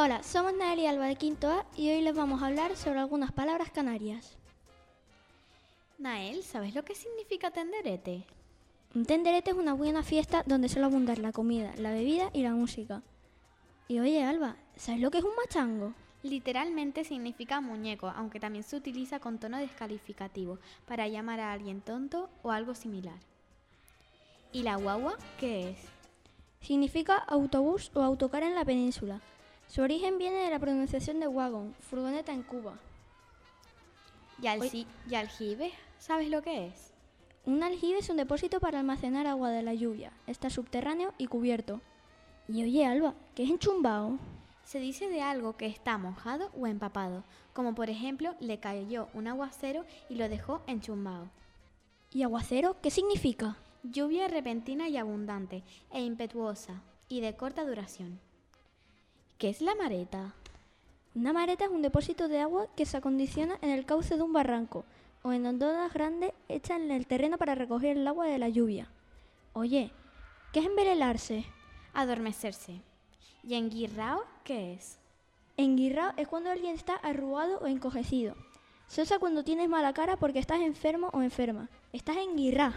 Hola, somos Nael y Alba de Quinto A y hoy les vamos a hablar sobre algunas palabras canarias. Nael, ¿sabes lo que significa tenderete? Un tenderete es una buena fiesta donde suele abundar la comida, la bebida y la música. Y oye, Alba, ¿sabes lo que es un machango? Literalmente significa muñeco, aunque también se utiliza con tono descalificativo para llamar a alguien tonto o algo similar. ¿Y la guagua qué es? Significa autobús o autocar en la península. Su origen viene de la pronunciación de wagon, furgoneta en Cuba. ¿Y, alci- ¿Y aljibe? ¿Sabes lo que es? Un aljibe es un depósito para almacenar agua de la lluvia. Está subterráneo y cubierto. Y oye, Alba, ¿qué es enchumbao? Se dice de algo que está mojado o empapado, como por ejemplo le cayó un aguacero y lo dejó enchumbado. ¿Y aguacero qué significa? Lluvia repentina y abundante, e impetuosa, y de corta duración. ¿Qué es la mareta? Una mareta es un depósito de agua que se acondiciona en el cauce de un barranco o en ondas grandes hechas en el terreno para recoger el agua de la lluvia. Oye, ¿qué es embelelarse? Adormecerse. ¿Y enguirrao qué es? Enguirrao es cuando alguien está arrugado o encojecido. Se usa cuando tienes mala cara porque estás enfermo o enferma. Estás enguirrá.